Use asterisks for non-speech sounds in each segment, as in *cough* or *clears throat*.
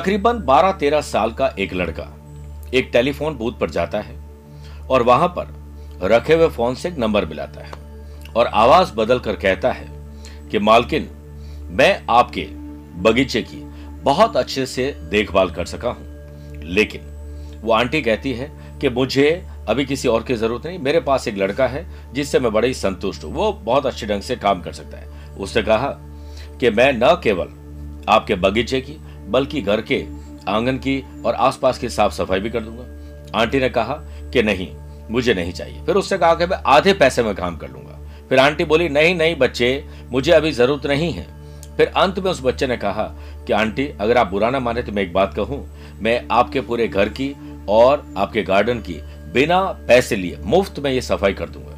तकरीबन 12-13 साल का एक लड़का एक टेलीफोन बूथ पर जाता है और वहाँ पर रखे हुए फ़ोन से एक नंबर मिलाता है और आवाज़ बदल कर कहता है कि, मालकिन, मैं आपके बगीचे की बहुत अच्छे से देखभाल कर सका हूँ, लेकिन वो आंटी कहती है कि मुझे अभी किसी और की ज़रूरत नहीं, मेरे पास एक लड़का है जिससे मैं बड़े ही संतुष्ट हूँ, वो बहुत अच्छे ढंग से काम कर सकता है। उसने कहा कि, मैं न केवल आपके बगीचे की बल्कि घर के आँगन की और आसपास की साफ़ सफ़ाई भी कर दूँगा। आंटी ने कहा कि नहीं, मुझे नहीं चाहिए। फिर उससे कहा कि मैं आधे पैसे में काम कर लूँगा। फिर आंटी बोली, नहीं नहीं बच्चे, मुझे अभी ज़रूरत नहीं है। फिर अंत में उस बच्चे ने कहा कि, आंटी, अगर आप बुरा ना माने तो मैं एक बात कहूँ। मैं आपके पूरे घर की और आपके गार्डन की बिना पैसे लिए मुफ़्त में ये सफ़ाई कर दूँगा।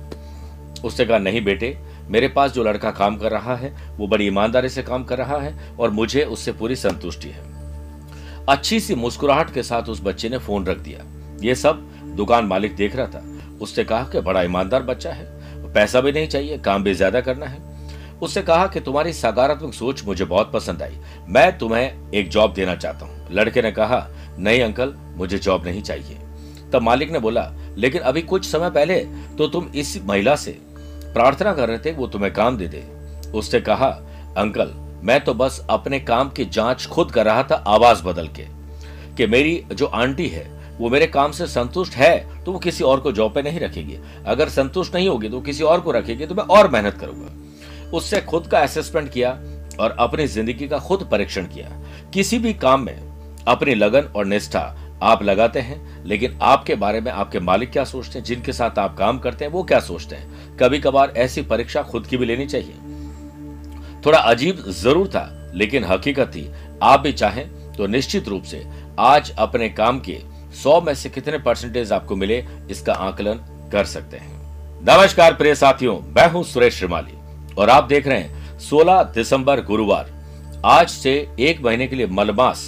उसने कहा, नहीं बेटे मेरे पास जो लड़का काम कर रहा है, वो बड़ी ईमानदारी से काम कर रहा है और मुझे उससे पूरी संतुष्टि है। अच्छी सी मुस्कुराहट के साथ उस बच्चे ने फ़ोन रख दिया। ये सब दुकान मालिक देख रहा था। उससे कहा कि बड़ा ईमानदार बच्चा है, पैसा भी नहीं चाहिए, काम भी ज़्यादा करना है। उससे कहा कि तुम्हारी सकारात्मक सोच मुझे बहुत पसंद आई। मैं तुम्हें एक जॉब देना चाहता हूँ। लड़के ने कहा, नहीं अंकल, मुझे जॉब नहीं चाहिए। तब मालिक ने बोला, लेकिन अभी कुछ समय पहले तो तुम इस महिला से प्रार्थना कर रहे थे, वो तुम्हें काम दे दे। उसने कहा, अंकल, मैं तो बस अपने काम की जाँच खुद कर रहा था, आवाज़ बदल के, कि मेरी जो आंटी है, वो मेरे काम से संतुष्ट है तो वो किसी और को जॉब पे नहीं रखेगी। अगर संतुष्ट नहीं होगी तो किसी और को रखेगी तो मैं और मेहनत करूँगा। उससे खुद का असेसमेंट किया और अपनी ज़िंदगी का खुद परीक्षण किया। किसी भी काम में अपनी लगन और निष्ठा आप लगाते हैं, लेकिन आपके बारे में आपके मालिक क्या सोचते हैं, जिनके साथ आप काम करते हैं, वो क्या सोचते हैं? कभी कभार ऐसी परीक्षा खुद की भी लेनी चाहिए। थोड़ा अजीब ज़रूर था, लेकिन हकीकत थी, आप भी चाहें तो निश्चित रूप से आज अपने काम के सौ में से कितने परसेंटेज आपको मिले, इसका आकलन कर सकते हैं। नमस्कार प्रिय साथियों, मैं हूँ सुरेश श्रीमाली, और आप देख रहे हैं 16 दिसंबर गुरुवार, आज से एक महीने के लिए मलमास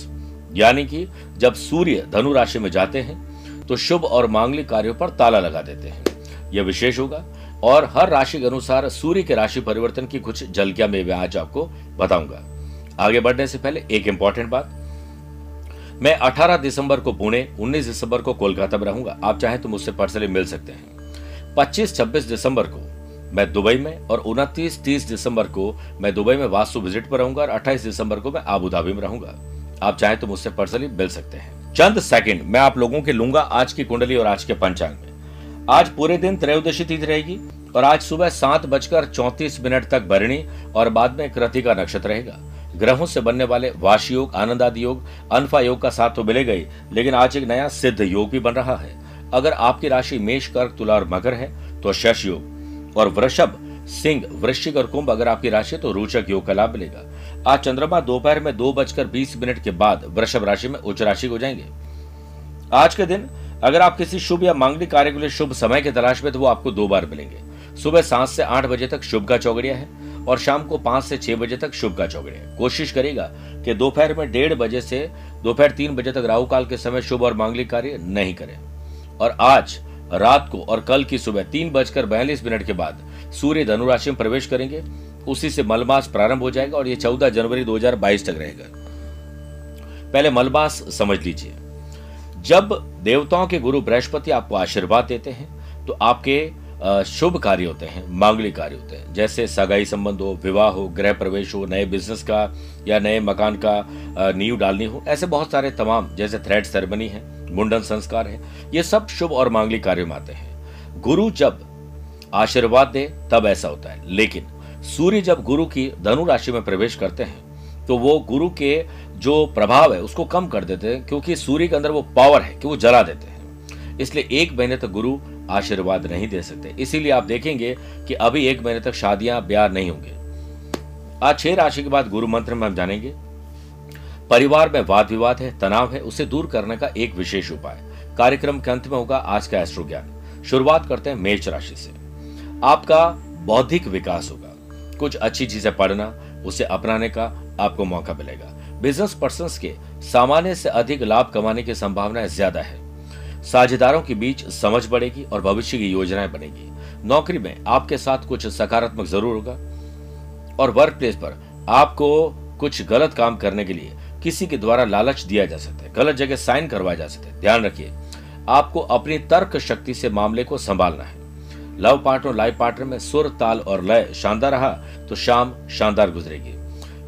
यानी कि जब सूर्य धनु राशि में जाते हैं तो शुभ और मांगलिक कार्यों पर ताला लगा देते हैं। यह विशेष होगा। और हर राशि के अनुसार सूर्य के राशि परिवर्तन की कुछ झलकियाँ मैं आज आपको बताऊँगा। आगे बढ़ने से पहले एक इंपॉर्टेंट बात। मैं 18 दिसंबर को पुणे 19 दिसंबर को कोलकाता में रहूँगा। आप चाहें तो मुझसे पर्सनली मिल सकते हैं। 25-26 दिसंबर को मैं दुबई में और 29-30 दिसंबर को मैं दुबई में वास्तु विज़िट पर रहूँगा और 28 दिसंबर को मैं आबू धाबी में रहूँगा। आप चाहें तो मुझसे पर्सनली मिल सकते हैं। चंद सेकंड मैं आप लोगों के लूँगा आज की कुंडली और आज के पंचांग में। आज पूरे दिन त्रयोदशी तिथि रहेगी और आज सुबह सात बजकर चौतीस मिनट तक भरणी और बाद में कृतिका नक्षत्र रहेगा। ग्रहों से बनने वाले वाश योग आनंद आदि योग, अनफा योग का साथ तो मिलेगा ही लेकिन आज एक नया सिद्ध योग भी बन रहा है। अगर आपकी राशि मेष, कर्क, तुला और मकर है तो शश योग। और वृषभ, सिंह, वृश्चिक और कुंभ अगर आपकी राशि है तो रोचक योग का लाभ मिलेगा। आज चंद्रमा दोपहर में दो बजकर बीस मिनट के बाद वृषभ राशि में उच्च राशि हो जाएँगे। आज के दिन, अगर आप किसी शुभ या मांगलिक कार्य के लिए शुभ समय की तलाश में तो वो आपको दो बार मिलेंगे। सुबह सात से आठ बजे तक शुभ का चौगड़िया है और शाम को पाँच से छह बजे तक शुभ का चौगड़िया कोशिश करेगा कि दोपहर में डेढ़ बजे से दोपहर तीन बजे तक राहु काल के समय शुभ और मांगलिक कार्य नहीं करें। और आज रात को और कल की सुबह तीन बजकर बयालीस मिनट के बाद सूर्य धनुराशि में प्रवेश करेंगे। उसी से मलमास प्रारंभ हो जाएगा और ये चौदह जनवरी 2022 तक रहेगा। पहले मलमास समझ लीजिए। जब देवताओं के गुरु बृहस्पति आपको आशीर्वाद देते हैं तो आपके शुभ कार्य होते हैं, मांगलिक कार्य होते हैं। जैसे सगाई संबंध हो, विवाह हो, गृह प्रवेश हो, नए बिज़नेस का या नए मकान का नींव डालनी हो, ऐसे बहुत सारे तमाम, जैसे थ्रेड सेरेमनी है, मुंडन संस्कार है, ये सब शुभ और मांगलिक कार्य में आते हैं। गुरु जब आशीर्वाद दे, तब ऐसा होता है। लेकिन सूर्य जब गुरु की धनु राशि में प्रवेश करते हैं तो वो गुरु के जो प्रभाव है, उसको कम कर देते हैं, क्योंकि सूर्य के अंदर वो पावर है, कि वो जला देते हैं। इसलिए एक महीने तक गुरु आशीर्वाद नहीं दे सकते। इसीलिए आप देखेंगे कि अभी एक महीने तक शादियाँ, ब्याह नहीं होंगे। आज छह राशि के बाद गुरु मंत्र में हम जानेंगे, परिवार में वाद विवाद है, तनाव है, उसे दूर करने का एक विशेष उपाय। कार्यक्रम के अंत में होगा आज का एस्ट्रो ज्ञान शुरुआत करते हैं मेष राशि से। आपका बौद्धिक विकास होगा। कुछ अच्छी चीज़ें पढ़ना, उसे अपनाने का आपको मौका मिलेगा। बिज़नेस पर्सन के सामान्य से अधिक लाभ कमाने की संभावना ज़्यादा है। साझेदारों के बीच समझ बढ़ेगी और भविष्य की योजनाएँ बनेगी। नौकरी में आपके साथ कुछ सकारात्मक ज़रूर होगा। और वर्क प्लेस पर आपको कुछ गलत काम करने के लिए किसी के द्वारा लालच दिया जा सकता है। गलत जगह साइन करवाया जा सकता है। ध्यान रखिए, आपको अपनी तर्क शक्ति से मामले को संभालना है। लव पार्टनर लाइफ पार्टनर में सुर, ताल और लय शानदार रहा तो शाम शानदार गुजरेगी।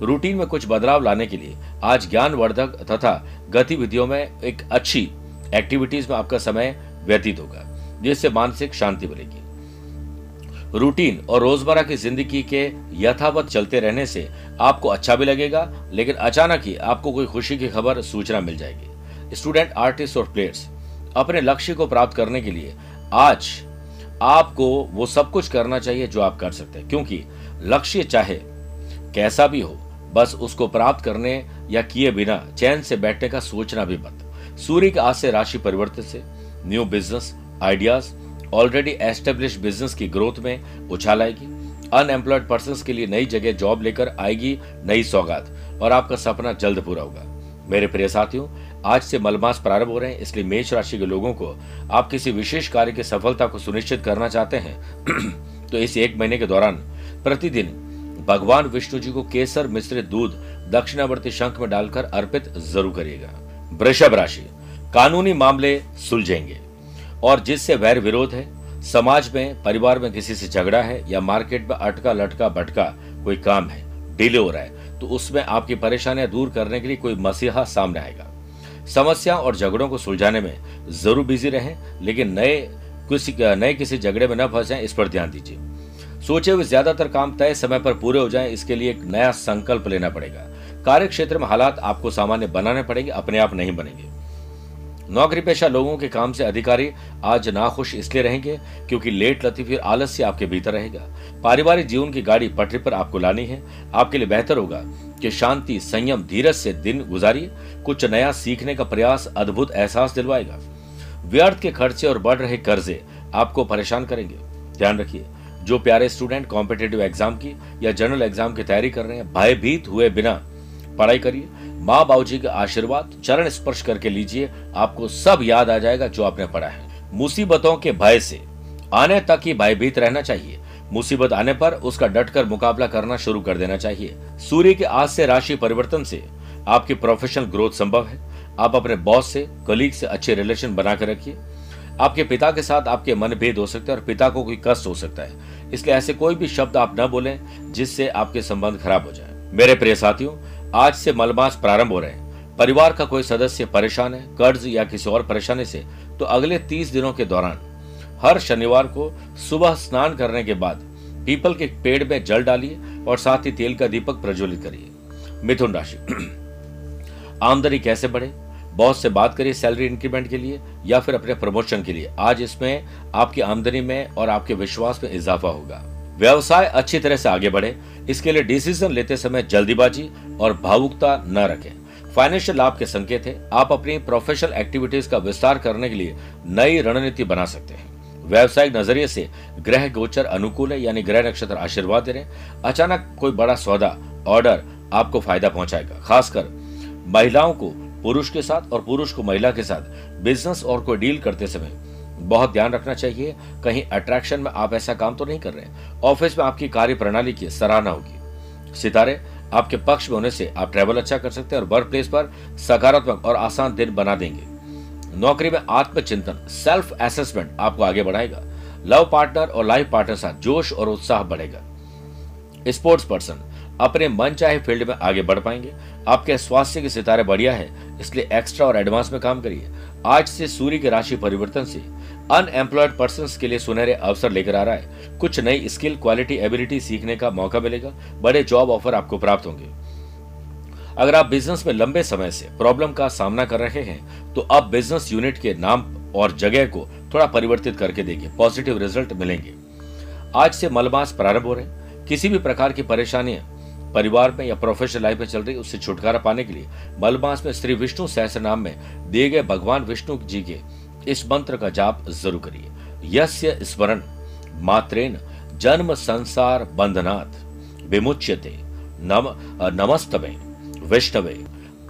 रूटीन में कुछ बदलाव लाने के लिए आज ज्ञानवर्धक तथा गतिविधियों में एक अच्छी एक्टिविटीज़ में आपका समय व्यतीत होगा, जिससे मानसिक शांति मिलेगी रूटीन और रोज़मर्रा की ज़िंदगी के यथावत चलते रहने से आपको अच्छा भी लगेगा, लेकिन अचानक ही आपको कोई खुशी की खबर सूचना मिल जाएगी। स्टूडेंट, आर्टिस्ट और प्लेयर्स, अपने लक्ष्य को प्राप्त करने के लिए आज आपको वो सब कुछ करना चाहिए जो आप कर सकते हैं, क्योंकि लक्ष्य चाहे कैसा भी हो, बस उसको प्राप्त करने या किए बिना चैन से बैठने का सोचना भी मत। सूर्य के आज से राशि परिवर्तन से new business ideas already establish business की ग्रोथ में उछाल आएगी। अनएम्प्लॉयड पर्सन के लिए नई जगह जॉब लेकर आएगी नई सौगात और आपका सपना जल्द पूरा होगा। मेरे प्रिय साथियों, आज से मलमास प्रारंभ हो रहे हैं, इसलिए मेष राशि के लोगों को आप किसी विशेष कार्य की सफलता को सुनिश्चित करना चाहते हैं। *clears throat* तो इस एक महीने के दौरान प्रतिदिन भगवान विष्णु जी को केसर मिश्रित दूध दक्षिणावर्ती शंख में डालकर अर्पित ज़रूर करिएगा। वृषभ राशि, कानूनी मामले सुलझेंगे। और जिससे वैर विरोध है, समाज में, परिवार में किसी से झगड़ा है या मार्केट में अटका लटका भटका कोई काम है डिले हो रहा है तो उसमें आपकी परेशानियाँ दूर करने के लिए कोई मसीहा सामने आएगा। समस्या और झगड़ों को सुलझाने में ज़रूर बिज़ी रहें, लेकिन नए किसी नए किसी झगड़े में न फंस जाए इस पर ध्यान दीजिए। सोचे हुए ज़्यादातर काम तय समय पर पूरे हो जाए, इसके लिए एक नया संकल्प लेना पड़ेगा। कार्य क्षेत्र में हालात आपको सामान्य बनाने पड़ेंगे, अपने आप नहीं बनेंगे। नौकरी पेशा लोगों के काम से अधिकारी आज नाखुश इसलिए रहेंगे क्योंकि लेट लती फिर आलस्य आपके भीतर रहेगा। पारिवारिक जीवन की गाड़ी पटरी पर आपको लानी है। आपके लिए बेहतर होगा कि शांति, संयम, धीरज से दिन गुजारिए। कुछ नया सीखने का प्रयास अद्भुत एहसास दिलवाएगा। व्यर्थ के खर्चे और बढ़ रहे कर्जे आपको परेशान करेंगे। ध्यान रखिए, जो प्यारे स्टूडेंट कॉम्पिटेटिव एग्ज़ाम की या जनरल एग्ज़ाम की तैयारी कर रहे हैं, भयभीत हुए बिना पढ़ाई करिए। माँ बाबू जी का आशीर्वाद, चरण स्पर्श करके लीजिए। आपको सब याद आ जाएगा जो आपने पढ़ा है। मुसीबतों के भय से आने तक ही भयभीत रहना चाहिए। मुसीबत आने पर उसका डटकर मुकाबला करना शुरू कर देना चाहिए। सूर्य के आज से राशि परिवर्तन से आपकी प्रोफेशनल ग्रोथ संभव है। आप अपने बॉस से कलीग से अच्छे रिलेशन बनाकर रखिए। आपके पिता के साथ आपके मन भेद हो सकते हैं और पिता को कोई कष्ट हो सकता है। इसलिए ऐसे कोई भी शब्द आप न बोलें जिससे आपके संबंध खराब हो जाए। मेरे प्रिय साथियों आज से मलमास प्रारंभ हो रहे हैं। परिवार का कोई सदस्य परेशान है, कर्ज या किसी और परेशानी से तो अगले तीस दिनों के दौरान, हर शनिवार को सुबह स्नान करने के बाद, पीपल के पेड़ में जल डालिए और साथ ही तेल का दीपक प्रज्वलित करिए। मिथुन राशि। *clears throat* आमदनी कैसे बढ़े? बॉस से बात करिए सैलरी इंक्रीमेंट के लिए या फिर अपने प्रमोशन के लिए। आज इसमें आपकी आमदनी में और आपके विश्वास में इजाफा होगा। व्यवसाय अच्छी तरह से आगे बढ़े, इसके लिए डिसीज़न लेते समय जल्दीबाजी और भावुकता न रखें। फाइनेंशियल लाभ के संकेत है। आप अपनी प्रोफेशनल एक्टिविटीज़ का विस्तार करने के लिए नई रणनीति बना सकते हैं। व्यवसायिक नज़रिए से ग्रह गोचर अनुकूल है, यानी ग्रह नक्षत्र आशीर्वाद दे रहे अचानक कोई बड़ा सौदा ऑर्डर आपको फ़ायदा पहुंचाएगा, खासकर महिलाओं को, पुरुष के साथ और पुरुष को महिला के साथ। बिज़नेस और कोई डील करते समय बहुत ध्यान रखना चाहिए। कहीं अट्रैक्शन में आप ऐसा काम तो नहीं कर रहे ऑफ़िस में आपकी कार्य प्रणाली की सराहना होगी। सितारे, आपके पक्ष में होने से आप ट्रैवल अच्छा कर सकते हैं और वर्क प्लेस पर सकारात्मक और आसान दिन बना देंगे। नौकरी में आत्मचिंतन सेल्फ एसेसमेंट आपको आगे बढ़ाएगा। लव पार्टनर और लाइफ पार्टनर साथ जोश और उत्साह बढ़ेगा। स्पोर्ट्स पर्सन अपने मन चाहे फ़ील्ड में आगे बढ़ पाएँगे। आपके स्वास्थ्य के सितारे बढ़िया है, इसलिए एक्स्ट्रा और एडवांस में काम करिए। आज से सूर्य की राशि परिवर्तन से अनएम्प्लॉयड पर्सन के लिए सुनहरे अवसर लेकर आ रहा है। कुछ नई स्किल क्वालिटी एबिलिटी सीखने का मौका मिलेगा। बड़े जॉब ऑफ़र आपको प्राप्त होंगे। अगर आप बिज़नेस में लंबे समय से प्रॉब्लम का सामना कर रहे हैं तो अब बिज़नेस यूनिट के नाम और जगह को थोड़ा परिवर्तित करके देखिए। पॉजिटिव रिज़ल्ट मिलेंगे। आज से मलमास प्रारंभ हो रहे किसी भी प्रकार की परेशानियाँ परिवार में या प्रोफेशनल लाइफ में चल रही, उससे छुटकारा पाने के लिए मलमास में श्री विष्णु सहस्र नाम में दिए गए भगवान विष्णु जी के इस मंत्र का जाप ज़रूर करिए। यस्य स्मरण मात्रेन जन्म संसार बंधनात् विमुच्यते, नम नमस्तवे वैष्णवे,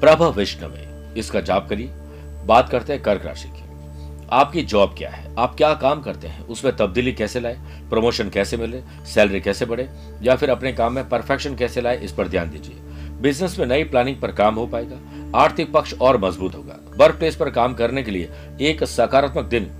प्रभ वैष्णवे। इसका जाप करिए। बात करते हैं कर्क राशि की। आपकी जॉब क्या है? आप क्या काम करते हैं? उसमें तब्दीली कैसे लाए? प्रमोशन कैसे मिले? सैलरी कैसे बढ़े? या फिर अपने काम में परफेक्शन कैसे लाए? इस पर ध्यान दीजिए। बिज़नेस में नई प्लानिंग पर काम हो पाएगा। आर्थिक पक्ष और मज़बूत होगा। वर्क प्लेस पर काम करने के लिए एक सकारात्मक दिन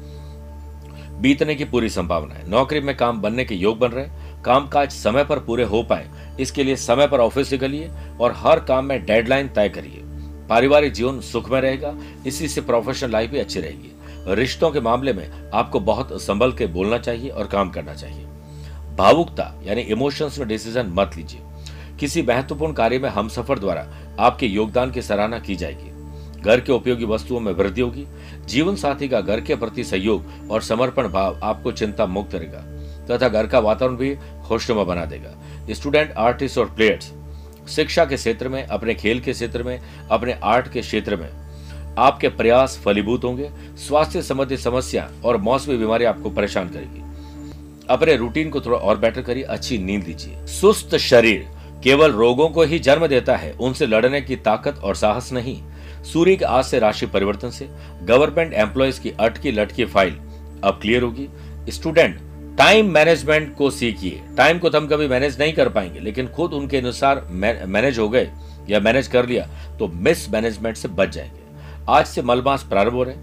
बीतने की पूरी संभावना है। नौकरी में काम बनने के योग बन रहे कामकाज समय पर पूरे हो पाए। इसके लिए समय पर ऑफ़िस निकलिए और हर काम में डेडलाइन तय करिए। पारिवारिक जीवन सुख में रहेगा। इसी से प्रोफेशनल लाइफ भी अच्छी रहेगी। रिश्तों के मामले में आपको बहुत संभल के बोलना चाहिए और काम करना चाहिए। भावुकता यानी इमोशंस में डिसीज़न मत लीजिए। किसी महत्वपूर्ण कार्य में हम सफ़र द्वारा आपके योगदान की सराहना की जाएगी। घर के उपयोगी वस्तुओं में वृद्धि होगी। जीवन साथी का घर के प्रति सहयोग और समर्पण भाव आपको चिंता मुक्त करेगा, तथा घर का वातावरण भी खुशनुमा बना देगा। स्टूडेंट, आर्टिस्ट और प्लेयर्स, शिक्षा के क्षेत्र में, अपने खेल के क्षेत्र में, अपने आर्ट के क्षेत्र में आपके प्रयास फलीभूत होंगे। स्वास्थ्य संबंधी समस्या और मौसमी बीमारी आपको परेशान करेगी। अपने रूटीन को थोड़ा और बेटर करिए, अच्छी नींद लीजिए। सुस्त शरीर केवल रोगों को ही जन्म देता है, उनसे लड़ने की ताकत और साहस नहीं। सूर्य के आज से राशि परिवर्तन से गवर्नमेंट एम्प्लॉयज़ की अटकी लटकी फ़ाइल अब क्लियर होगी। स्टूडेंट, टाइम मैनेजमेंट को सीखिए। टाइम को तो हम कभी मैनेज नहीं कर पाएँगे, लेकिन खुद उनके अनुसार मैनेज हो गए या मैनेज कर लिया तो मिस मैनेजमेंट से बच जाएँगे। आज से मलमास प्रारंभ हो रहे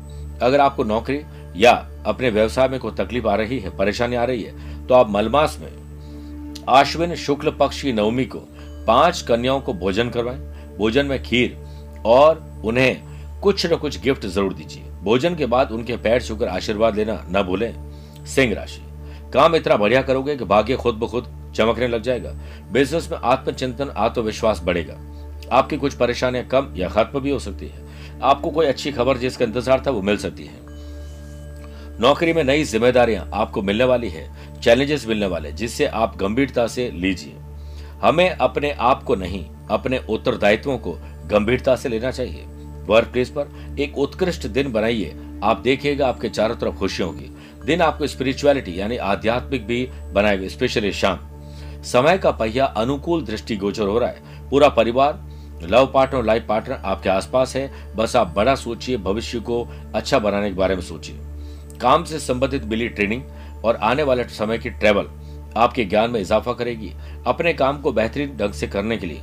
अगर आपको नौकरी या अपने व्यवसाय में कोई तकलीफ़ आ रही है, परेशानी आ रही है तो आप मलमास में आश्विन शुक्ल पक्ष की नवमी को पाँच कन्याओं को भोजन करवाएँ। भोजन में खीर और उन्हें कुछ न कुछ गिफ्ट ज़रूर दीजिए। भोजन के बाद उनके पैर छूकर आशीर्वाद लेना न भूलें। सिंह राशि। काम इतना बढ़िया करोगे कि भाग्य खुद ब खुद चमकने लग जाएगा। बिज़नेस में आत्मचिंतन, आत्मविश्वास बढ़ेगा। आपकी कुछ परेशानियाँ कम या खत्म भी हो सकती है। आपको कोई अच्छी खबर जिसका इंतज़ार था वो मिल सकती है। नौकरी में नई जिम्मेदारियाँ आपको मिलने वाली है। चैलेंजेस मिलने वाले जिससे आप गंभीरता से लीजिए। हमें अपने आप को नहीं, अपने उत्तरदायित्वों को गंभीरता से लेना चाहिए। वर्क प्लेस पर एक उत्कृष्ट दिन बनाइए। आप देखिएगा, आपके चारों तरफ़ खुशियों की दिन आपको स्पिरिचुअलिटी यानी आध्यात्मिक भी बनाएगा स्पेशली शाम। समय का पहिया अनुकूल दृष्टि गोचर हो रहा है। पूरा परिवार लव पार्टनर लाइफ पार्टनर आपके आसपास है। बस आप बड़ा सोचिए, भविष्य को अच्छा बनाने के बारे में सोचिए। काम से संबंधित मिली ट्रेनिंग और आने वाले समय की ट्रेवल आपके ज्ञान में इजाफा करेगी। अपने काम को बेहतरीन ढंग से करने के लिए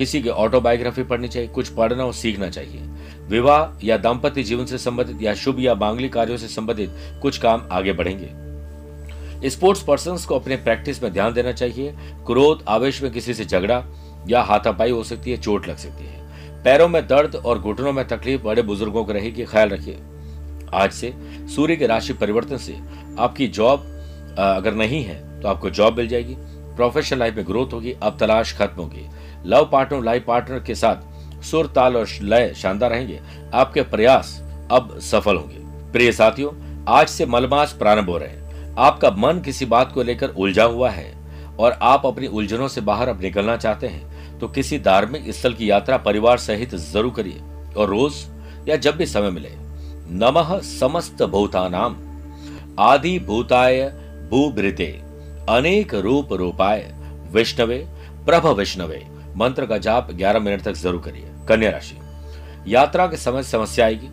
किसी की ऑटोबायोग्राफी पढ़नी चाहिए, कुछ पढ़ना और सीखना चाहिए। विवाह या दाम्पत्य जीवन से संबंधित या शुभ या मांगलिक कार्यों से संबंधित कुछ काम आगे बढ़ेंगे। स्पोर्ट्स पर्सन को अपने प्रैक्टिस में ध्यान देना चाहिए। क्रोध, आवेश में किसी से झगड़ा या हाथापाई हो सकती है, चोट लग सकती है। पैरों में दर्द और घुटनों में तकलीफ़ बड़े बुज़ुर्गों को रहेगी, ख्याल रखिए। आज से सूर्य के राशि परिवर्तन से आपकी जॉब अगर नहीं है तो आपको जॉब मिल जाएगी। प्रोफेशनल लाइफ में ग्रोथ होगी, अब तलाश खत्म होगी। लव पार्टनर लाइफ पार्टनर के साथ सुर, ताल और लय शानदार रहेंगे। आपके प्रयास अब सफल होंगे। प्रिय साथियों, आज से मलमास प्रारंभ हो रहे हैं। आपका मन किसी बात को लेकर उलझा हुआ है और आप अपनी उलझनों से बाहर अब निकलना चाहते हैं तो किसी धार्मिक स्थल की यात्रा परिवार सहित ज़रूर करिए और रोज या जब भी समय मिले, नमः समस्त भूतानाम। आदि भूताय भूभृते, अनेक रूप रूपाय, विष्णवे, प्रभ विष्णवे। मंत्र का जाप 11 मिनट तक ज़रूर करिए। कन्या राशि, यात्रा के समय समस्या आएगी।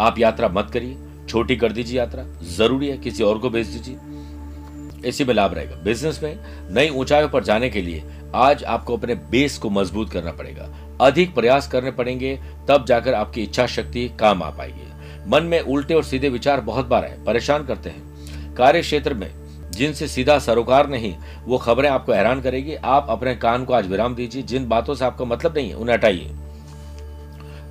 आप यात्रा मत करिए। छोटी कर दीजिए यात्रा। ज़रूरी है किसी और को भेज दीजिए। इसी में लाभ रहेगा। बिज़नेस में नई ऊंचाइयों पर जाने के लिए आज आपको अपने बेस को मज़बूत करना पड़ेगा। अधिक प्रयास करने पड़ेंगे, तब जाकर आपकी इच्छा शक्ति काम आ पाएगी। मन में उल्टे और सीधे विचार बहुत बार है परेशान करते हैं। कार्य क्षेत्र में जिनसे सीधा सरोकार नहीं, वो खबरें आपको हैरान करेगी। आप अपने कान को आज विराम दीजिए। जिन बातों से आपका मतलब नहीं है, उन्हें हटाइए।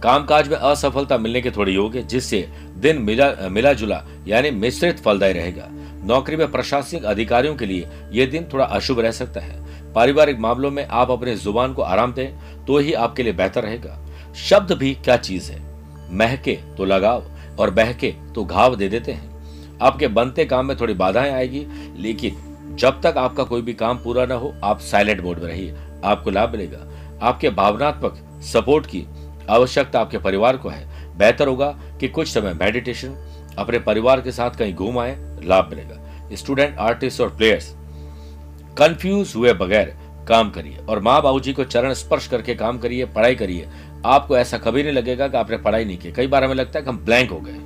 कामकाज में असफलता मिलने के थोड़े योग है, जिससे दिन मिला मिला जुला यानी मिश्रित फलदायी रहेगा। नौकरी में प्रशासनिक अधिकारियों के लिए यह दिन थोड़ा अशुभ रह सकता है। पारिवारिक मामलों में आप अपने ज़ुबान को आराम दें तो ही आपके लिए बेहतर रहेगा। शब्द भी क्या चीज़ है? महके तो लगाव, और बहके तो घाव दे देते हैं। आपके बनते काम में थोड़ी बाधाएँ आएगी, लेकिन जब तक आपका कोई भी काम पूरा ना हो, आप साइलेंट मोड में रहिए, आपको लाभ मिलेगा। आपके भावनात्मक सपोर्ट की आवश्यकता आपके परिवार को है। बेहतर होगा कि कुछ समय मेडिटेशन अपने परिवार के साथ कहीं घूम आए, लाभ मिलेगा। स्टूडेंट आर्टिस्ट और प्लेयर्स कंफ्यूज हुए बगैर काम करिए और माँ बाबू जी को चरण स्पर्श करके काम करिए, पढ़ाई करिए। आपको ऐसा कभी नहीं लगेगा कि आपने पढ़ाई नहीं की। कई बार हमें लगता है कि हम ब्लैंक हो गए।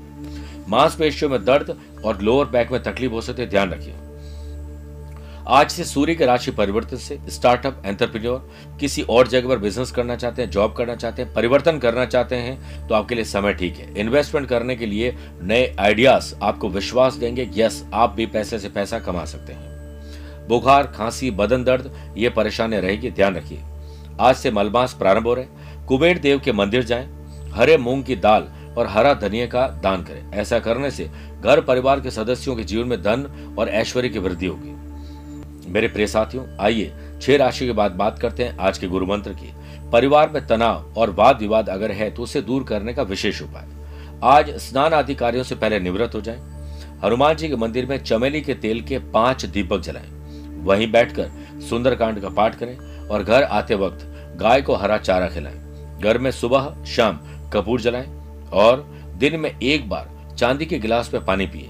मांसपेशियों में दर्द और लोअर बैक में तकलीफ़ हो सकती है, ध्यान रखिए। आज से सूर्य के राशि परिवर्तन से स्टार्टअप एंटरप्रेन्योर किसी और जगह पर बिज़नेस करना चाहते हैं जॉब करना चाहते हैं, परिवर्तन करना चाहते हैं तो आपके लिए समय ठीक है। इन्वेस्टमेंट करने के लिए नए आइडियाज़ आपको विश्वास देंगे यस आप भी पैसे से पैसा कमा सकते हैं। बुखार, खांसी, बदन दर्द, ये परेशानी रहेगी, ध्यान रखिए। आज से मलमास प्रारंभ हो रहे कुबेर देव के मंदिर जाएँ। हरे मूंग की दाल और हरा धनिया का दान करें। ऐसा करने से घर परिवार के सदस्यों के जीवन में धन और ऐश्वर्य की वृद्धि होगी। मेरे प्रिय साथियों, आइए छह राशि के बाद बात करते हैं आज के गुरु मंत्र की। परिवार में तनाव और वाद विवाद अगर है तो उसे दूर करने का विशेष उपाय। आज स्नान आदि कार्यों से पहले निवृत्त हो जाएँ। हनुमान जी के मंदिर में चमेली के तेल के पाँच दीपक जलाएँ। वहीं बैठकर सुंदरकांड का पाठ करें और घर आते वक्त गाय को हरा चारा खिलाएँ। घर में सुबह शाम कपूर जलाएँ। और दिन में एक बार चांदी के गिलास में पानी पिए।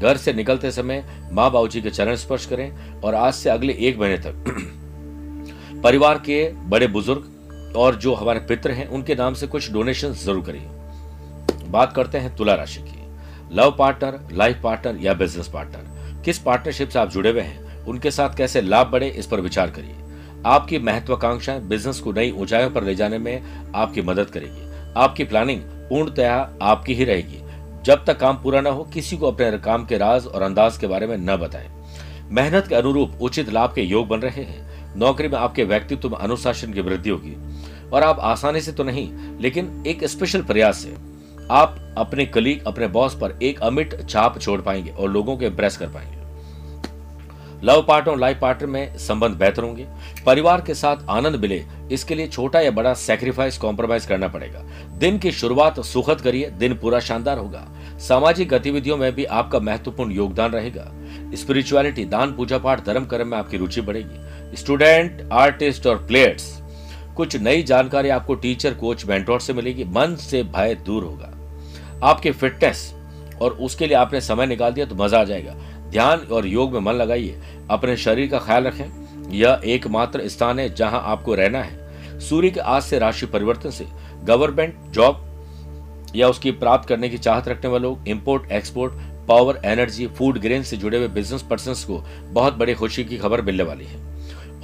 घर से निकलते समय माँ बाबू जी के चरण स्पर्श करें और आज से अगले एक महीने तक *clears throat* परिवार के बड़े बुज़ुर्ग और जो हमारे पित्र हैं, उनके नाम से कुछ डोनेशन ज़रूर करिए। बात करते हैं तुला राशि की। लव पार्टनर, लाइफ पार्टनर या बिज़नेस पार्टनर, किस पार्टनरशिप से आप जुड़े हुए हैं, उनके साथ कैसे लाभ बढ़े, इस पर विचार करिए। आपकी महत्वाकांक्षाएँ बिज़नेस को नई ऊंचाइयों पर ले जाने में आपकी मदद करेगी। आपकी प्लानिंग पूर्णतया आपकी ही रहेगी। जब तक काम पूरा न हो, किसी को अपने काम के राज और अंदाज के बारे में न बताएँ। मेहनत के अनुरूप उचित लाभ के योग बन रहे हैं। नौकरी में आपके व्यक्तित्व में अनुशासन की वृद्धि होगी। और आप आसानी से तो नहीं, लेकिन एक स्पेशल प्रयास से। आप अपने कलीग अपने बॉस पर एक अमिट छाप छोड़ पाएँगे और लोगों को इम्प्रेस कर पाएँगे। लव पार्टनर और लाइफ पार्टनर में संबंध बेहतर होंगे। परिवार के साथ आनंद मिले, इसके लिए छोटा या बड़ा सेक्रीफाइस कॉम्प्रोमाइज करना पड़ेगा। दिन की शुरुआत सुखद करिए, दिन पूरा शानदार होगा। सामाजिक गतिविधियों में भी आपका महत्वपूर्ण योगदान रहेगा। स्पिरिचुअलिटी दान, पूजा पाठ, धर्म, कर्म में आपकी रुचि बढ़ेगी। स्टूडेंट आर्टिस्ट और प्लेयर्स कुछ नई जानकारी आपको टीचर कोच मेंटोर से मिलेगी। मन से भय दूर होगा। आपकी फिटनेस और उसके लिए आपने समय निकाल दिया तो मज़ा आ जाएगा। ध्यान और योग में मन लगाइए। अपने शरीर का ख्याल रखें। यह एकमात्र स्थान है जहाँ आपको रहना है। सूर्य के आज से राशि परिवर्तन से गवर्नमेंट जॉब या उसकी प्राप्त करने की चाहत रखने वाले लोग import export power energy food grain से जुड़े हुए बिज़नेस पर्सन को बहुत बड़ी खुशी की खबर मिलने वाली है।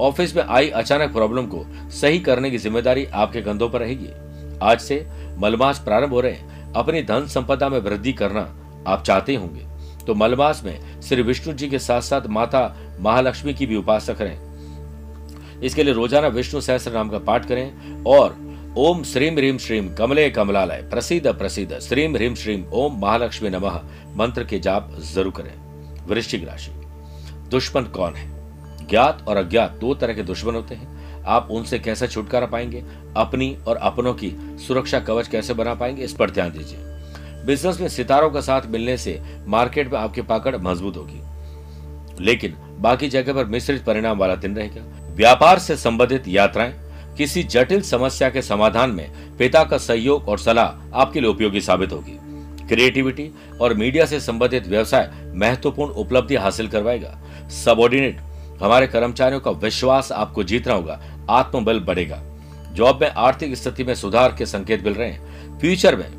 ऑफ़िस में आई अचानक प्रॉब्लम को सही करने की ज़िम्मेदारी आपके कंधों पर रहेगी। आज से मलमास प्रारंभ हो रहे हैं। अपनी धन संपदा में वृद्धि करना आप चाहते होंगे। तो मलमास में श्री विष्णु जी के साथ साथ माता महालक्ष्मी की भी उपासना करें इसके लिए रोज़ाना विष्णु सहस्त्र नाम का पाठ करें और ओम श्रीम ह्रीम श्रीम कमले कमलालय प्रसिद्ध प्रसिद्ध श्रीम ह्रीम श्रीम ओम महालक्ष्मी नमः। मंत्र के जाप ज़रूर करें। वृश्चिक राशि। दुश्मन कौन है? ज्ञात और अज्ञात दो तरह के दुश्मन होते हैं। आप उनसे कैसे छुटकारा पाएँगे? अपनी और अपनों की सुरक्षा कवच कैसे बना पाएँगे? इस पर ध्यान दीजिए। बिज़नेस में सितारों का साथ मिलने से मार्केट में आपकी पकड़ मज़बूत होगी। लेकिन बाकी जगह पर मिश्रित परिणाम वाला दिन रहेगा। व्यापार से संबंधित यात्राएँ किसी जटिल समस्या के समाधान में पिता का सहयोग और सलाह आपके लिए उपयोगी साबित होगी। क्रिएटिविटी और मीडिया से संबंधित व्यवसाय महत्वपूर्ण उपलब्धि हासिल करवाएगा। सबॉर्डिनेट हमारे कर्मचारियों का विश्वास आपको जीतना होगा, आत्मबल बढ़ेगा। जॉब में आर्थिक स्थिति में सुधार के संकेत मिल रहे हैं। फ्यूचर में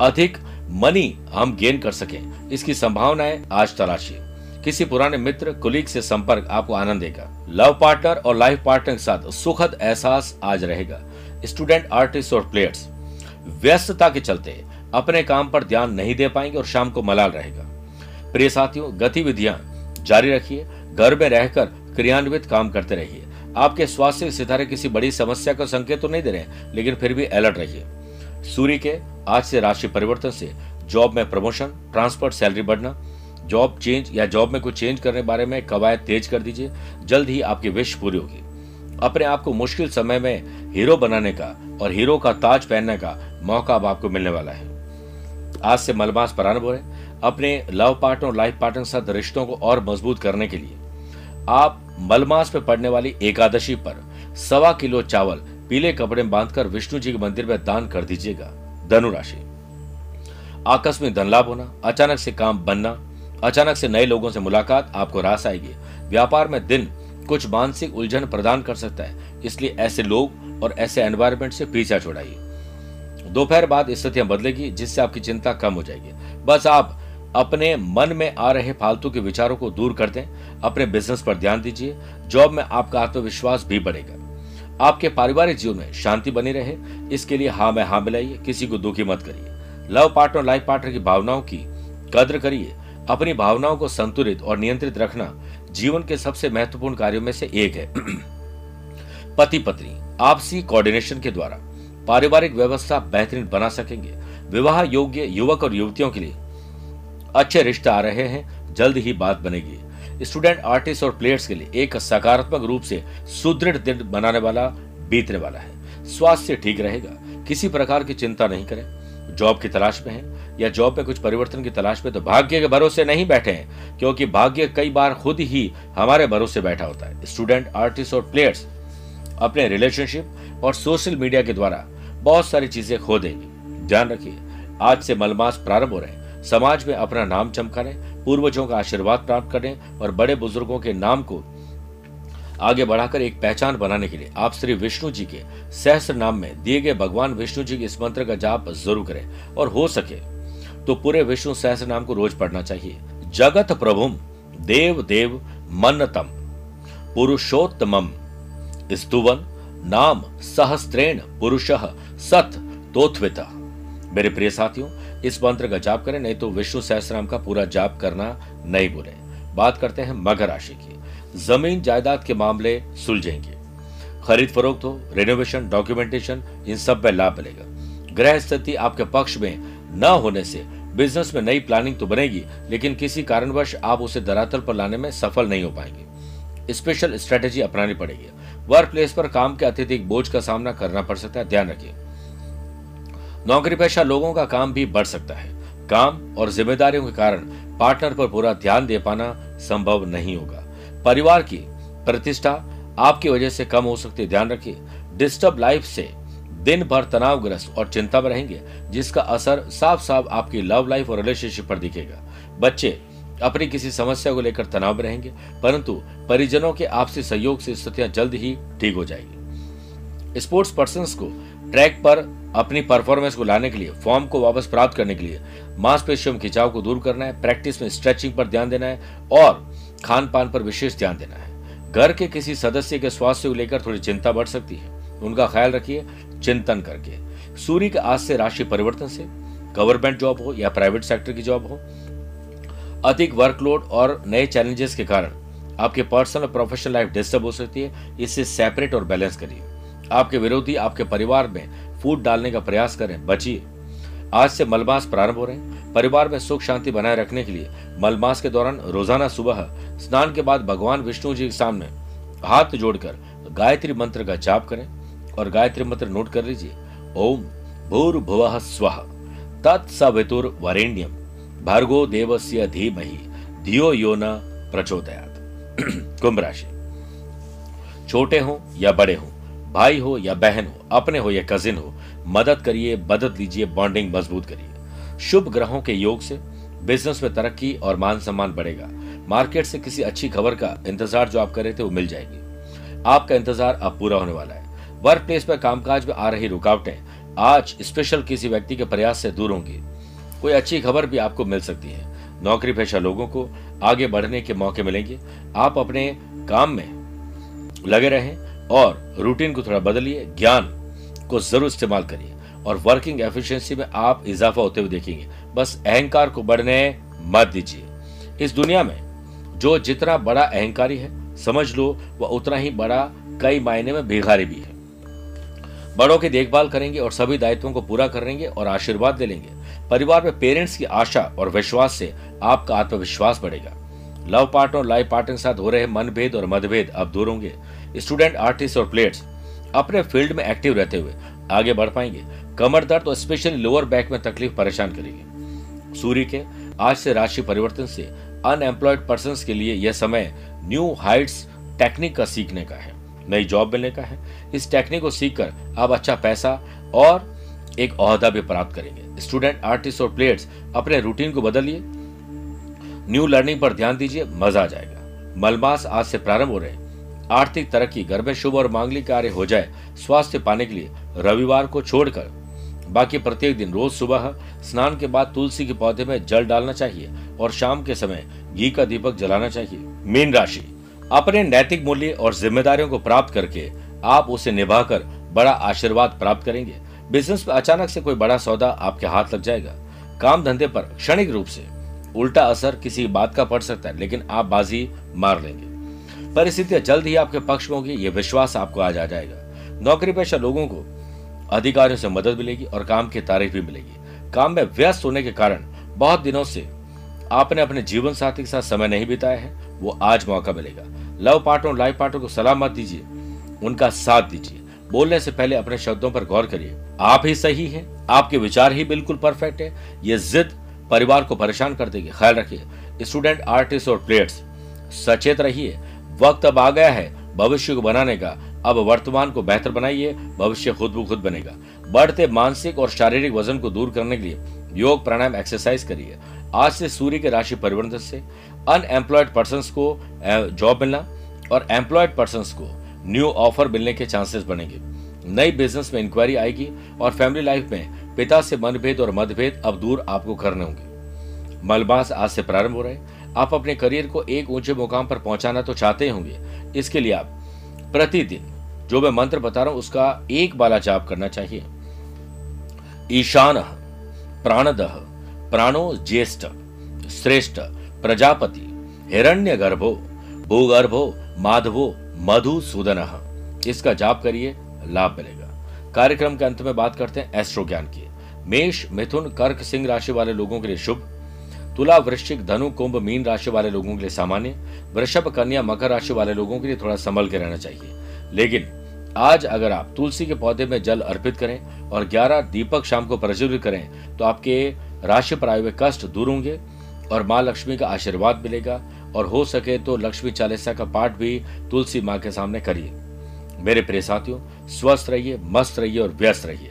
अधिक मनी हम गेन कर सके। इसकी संभावनाएँ आज तलाशी। किसी पुराने मित्र कुलीग से संपर्क आपको आनंद देगा। लव पार्टनर और लाइफ पार्टनर के साथ सुखद एहसास आज रहेगा। स्टूडेंट आर्टिस्ट और प्लेयर्स व्यस्तता के चलते अपने काम पर ध्यान नहीं दे पाएँगे और शाम को मलाल रहेगा। प्रिय साथियों, गतिविधियाँ जारी रखिए। घर में रहकर क्रियान्वित काम करते रहिए। आपके स्वास्थ्य सितारे किसी बड़ी समस्या का संकेत तो नहीं दे रहे हैं, लेकिन फिर भी अलर्ट रहिए। सूर्य के आज से राशि परिवर्तन से जॉब में प्रमोशन ट्रांसफ़र सैलरी बढ़ना जॉब चेंज या जॉब में कुछ चेंज करने बारे में कवायद तेज कर दीजिए। जल्द ही आपकी विश पूरी होगी। अपने आप को मुश्किल समय में हीरो बनाने का और हीरो का ताज पहनने का मौका अब आपको मिलने वाला है। आज से मलमास प्रारंभ हो रहे अपने लव पार्टनर और लाइफ पार्टनर के साथ रिश्तों को और मज़बूत करने के लिए आप मलमास में पड़ने वाली एकादशी पर सवा किलो चावल पीले कपड़े बांधकर विष्णु जी के मंदिर में दान कर दीजिएगा। धनु राशि। आकस्मिक धन लाभ होना, अचानक से काम बनना अचानक से नए लोगों से मुलाकात, आपको रास आएगी। व्यापार में दिन कुछ मानसिक उलझन प्रदान कर सकता है, इसलिए ऐसे लोग और ऐसे एनवायरमेंट से पीछा छोड़ाइए। दोपहर बाद स्थितियाँ बदलेगी, जिससे आपकी चिंता कम हो जाएगी। बस आप अपने मन में आ रहे फालतू के विचारों को दूर कर दें, अपने बिज़नेस पर ध्यान दीजिए जॉब में आपका आत्मविश्वास भी बढ़ेगा। आपके पारिवारिक जीवन में शांति बनी रहे, इसके लिए हाँ में हाँ मिलाइए, किसी को दुखी मत करिए। लव पार्टनर लाइफ पार्टनर की भावनाओं की कद्र करिए अपनी भावनाओं को संतुलित और नियंत्रित रखना जीवन के सबसे महत्वपूर्ण कार्यों में से एक है। *clears throat* पति पत्नी आपसी कोऑर्डिनेशन के द्वारा पारिवारिक व्यवस्था बेहतरीन बना सकेंगे। विवाह योग्य युवक और युवतियों के लिए अच्छे रिश्ते आ रहे हैं, जल्द ही बात बनेगी। स्टूडेंट, आर्टिस्ट और प्लेयर्स के लिए एक सकारात्मक रूप से सुदृढ़ दिन बनाने वाला, बीतने वाला है। स्वास्थ्य ठीक रहेगा, किसी प्रकार की चिंता नहीं करें। जॉब की तलाश में है, या जॉब में कुछ परिवर्तन की तलाश में तो भाग्य के भरोसे नहीं बैठे हैं, क्योंकि भाग्य कई बार खुद ही हमारे भरोसे बैठा होता है। स्टूडेंट आर्टिस्ट और प्लेयर्स अपने रिलेशनशिप और सोशल मीडिया के द्वारा बहुत सारी चीज़ें खो देंगे। ध्यान रखिए, आज से मलमास प्रारंभ हो रहे हैं। समाज में अपना नाम चमकाने पूर्वजों का आशीर्वाद प्राप्त करने और बड़े बुज़ुर्गों के नाम को आगे बढ़ाकर एक पहचान बनाने के लिए आप श्री विष्णु जी के सहस्र नाम में दिए गए भगवान विष्णु जी के इस मंत्र का जाप ज़रूर करें और हो सके तो पूरे विष्णु सहस्र नाम को रोज पढ़ना चाहिए। जगत प्रभुम, देव देव, मन्नतम, पुरुषोत्तमम, स्तुवन, नाम सहस्त्रेण पुरुष सत तोत्वित। मेरे प्रिय साथियों, इस मंत्र का जाप करें, नहीं तो विष्णु सहस्राम का पूरा जाप करना नहीं भूलें। बात करते हैं मकर राशि की। ज़मीन जायदाद के मामले सुलझेंगे। खरीद फरोख्त हो रेनोवेशन डॉक्यूमेंटेशन इन सब में लाभ मिलेगा। ग्रह स्थिति आपके पक्ष में न होने से बिज़नेस में नई प्लानिंग तो बनेगी, लेकिन किसी कारणवश आप उसे धरातल पर लाने में सफल नहीं हो पाएँगे। स्पेशल स्ट्रेटेजी अपनानी पड़ेगी। वर्क प्लेस पर काम के अत्यधिक बोझ का सामना करना पड़ सकता है, ध्यान रखिए। नौकरी पेशा लोगों का काम भी बढ़ सकता है। काम और जिम्मेदारियों के कारण पार्टनर पर पूरा ध्यान दे पाना संभव नहीं होगा। परिवार की प्रतिष्ठा आपकी वजह से कम हो सकती है। ध्यान रखिए डिस्टर्ब लाइफ से दिन भर तनावग्रस्त और चिंता में रहेंगे, जिसका असर साफ़ साफ़ आपकी लव लाइफ और रिलेशनशिप पर दिखेगा। बच्चे अपनी किसी समस्या को लेकर तनाव में रहेंगे, परंतु परिजनों के आपसी सहयोग से स्थितियाँ जल्द ही ठीक हो जाएगी। स्पोर्ट्स पर्सन को ट्रैक पर अपनी परफॉर्मेंस को लाने के लिए फॉर्म को वापस प्राप्त करने के लिए मांसपेशियों खिंचाव को दूर करना है प्रैक्टिस में स्ट्रेचिंग पर ध्यान देना है और खान पान पर विशेष ध्यान देना है। घर के किसी सदस्य के स्वास्थ्य को लेकर थोड़ी चिंता बढ़ सकती है। उनका ख्याल रखिए, चिंतन करके। सूर्य के आज से राशि परिवर्तन से गवर्नमेंट जॉब हो या प्राइवेट सेक्टर की जॉब हो, अधिक वर्कलोड और नए चैलेंजेस के कारण आपके पर्सनल और प्रोफेशनल लाइफ डिस्टर्ब हो सकती है। इससे सेपरेट और बैलेंस करिए। आपके विरोधी, आपके परिवार में फूट डालने का प्रयास करें, बचिए। आज से मलमास प्रारंभ हो रहे हैं। परिवार में सुख शांति बनाए रखने के लिए मलमास के दौरान रोज़ाना सुबह स्नान के बाद भगवान विष्णु जी के सामने हाथ जोड़कर गायत्री मंत्र का जाप करें और गायत्री मंत्र नोट कर लीजिए। ओम भूर्भुव स्व तत्सवितुर वरेण्यम भार्गो देवस्य धीमहि धियो यो न प्रचोदयात। *clears throat* कुंभ राशि। छोटे हो या बड़े हो, भाई हो या बहन हो, अपने हो या कजिन हो मदद करिए, मदद लीजिए बॉन्डिंग मज़बूत करिए। शुभ ग्रहों के योग से बिज़नेस में तरक्की और मान सम्मान बढ़ेगा। मार्केट से किसी अच्छी खबर का इंतज़ार जो आप कर रहे थे वो मिल जाएगी। आपका इंतज़ार अब पूरा होने वाला है। वर्क प्लेस पर कामकाज में आ रही रुकावटें आज स्पेशल किसी व्यक्ति के प्रयास से दूर होंगी। कोई अच्छी खबर भी आपको मिल सकती है। नौकरी पेशा लोगों को आगे बढ़ने के मौके मिलेंगे। आप अपने काम में लगे रहें और रूटीन को थोड़ा बदलिए। ज्ञान को ज़रूर इस्तेमाल करिए। और वर्किंग एफिशिएंसी में आप इजाफा होते हुए देखेंगे। बस अहंकार को बढ़ने मत दीजिए। इस दुनिया में जो जितना बड़ा अहंकारी है, समझ लो, वह उतना ही बड़ा कई मायने में भिखारी भी है। बड़ों की देखभाल करेंगे और सभी दायित्वों को पूरा करेंगे और आशीर्वाद दे लेंगे। परिवार में पेरेंट्स की आशा और विश्वास से आपका आत्मविश्वास बढ़ेगा। लव पार्टनर और लाइफ पार्टनर के साथ हो रहे मनभेद और मतभेद अब दूर होंगे। स्टूडेंट आर्टिस्ट और प्लेयर्स अपने फ़ील्ड में एक्टिव रहते हुए आगे बढ़ पाएँगे। कमर दर्द और स्पेशली लोअर बैक में तकलीफ़ परेशान करेगी। सूर्य के आज से राशि परिवर्तन से अनएम्प्लॉयड पर्सन के लिए यह समय न्यू हाइट्स टेक्निक का सीखने का है, नई जॉब मिलने का है। इस टेक्निक को सीखकर आप अच्छा पैसा और एक अहदा भी प्राप्त करेंगे। स्टूडेंट, आर्टिस्ट और प्लेयर्स, अपने रूटीन को बदलिए। न्यू लर्निंग पर ध्यान दीजिए, मज़ा आ जाएगा। मलमास आज से प्रारंभ हो रहे हैं। आर्थिक तरक्की घर में शुभ और मांगलिक कार्य हो जाए, स्वास्थ्य पाने के लिए रविवार को छोड़कर। बाकी प्रत्येक दिन रोज सुबह स्नान के बाद तुलसी के पौधे में जल डालना चाहिए और शाम के समय घी का दीपक जलाना चाहिए। मीन राशि। अपने नैतिक मूल्य और जिम्मेदारियों को प्राप्त करके आप उसे निभाकर बड़ा आशीर्वाद प्राप्त करेंगे। बिज़नेस में अचानक से कोई बड़ा सौदा आपके हाथ लग जाएगा। काम धंधे पर क्षणिक रूप से उल्टा असर किसी बात का पड़ सकता है, लेकिन आप बाजी मार लेंगे। परिस्थितियाँ जल्द ही आपके पक्ष में होगी, ये विश्वास आपको आज आ जाएगा। नौकरी पेशा लोगों को अधिकारियों से मदद मिलेगी और काम की तारीफ़ भी मिलेगी। काम में व्यस्त होने के कारण बहुत दिनों से आपने अपने जीवन साथी के साथ समय नहीं बिताया है, वो आज मौका मिलेगा। लव पार्टनर लाइफ पार्टनर को सलाह मत दीजिए, उनका साथ दीजिए। बोलने से पहले अपने शब्दों पर गौर करिए। आप ही सही हैं, आपके विचार ही बिल्कुल परफेक्ट है, ये जिद परिवार को परेशान कर देगी। ख्याल रखिए, स्टूडेंट, आर्टिस्ट और प्लेयर्स, सचेत रहिए। वक्त अब आ गया है भविष्य को बनाने का। अब वर्तमान को बेहतर बनाइए, भविष्य खुद ब खुद बनेगा। बढ़ते मानसिक और शारीरिक वज़न को दूर करने के लिए योग प्राणायाम एक्सरसाइज करिए। आज से सूर्य के राशि परिवर्तन से अनएम्प्लॉयड पर्सन को जॉब मिलना और एम्प्लॉयड पर्सन को न्यू ऑफ़र मिलने के चांसेस बनेंगे। नई बिज़नेस में इंक्वायरी आएगी और फैमिली लाइफ में पिता से मनभेद और मतभेद अब दूर आपको करने होंगे। मलबास आज से प्रारंभ हो रहे आप अपने करियर को एक ऊँचे मुकाम पर पहुंचाना तो चाहते होंगे। इसके लिए आप प्रतिदिन, जो मैं मंत्र बता रहा हूँ, उसका एक बाला जाप करना चाहिए। ईशान प्राणदह प्राणो ज्येष्ठ, श्रेष्ठ, प्रजापति हिरण्य गर्भो भूगर्भो, माधवो, मधुसूदन। इसका जाप करिए, लाभ मिलेगा। कार्यक्रम के अंत में बात करते हैं एस्ट्रो ज्ञान की। मेष, मिथुन, कर्क, सिंह राशि वाले लोगों के लिए शुभ तुला वृश्चिक धनु, कुंभ, मीन राशि वाले लोगों के लिए सामान्य, वृषभ, कन्या, मकर राशि वाले लोगों के लिए थोड़ा संभल के रहना चाहिए। लेकिन आज अगर आप तुलसी के पौधे में जल अर्पित करें और 11 दीपक शाम को प्रज्वलित करें तो आपके राशि पर आए हुए कष्ट दूर होंगे और माँ लक्ष्मी का आशीर्वाद मिलेगा और हो सके तो लक्ष्मी चालीसा का पाठ भी तुलसी माँ के सामने करिए। मेरे प्रिय साथियों, स्वस्थ रहिए, मस्त रहिए और व्यस्त रहिए।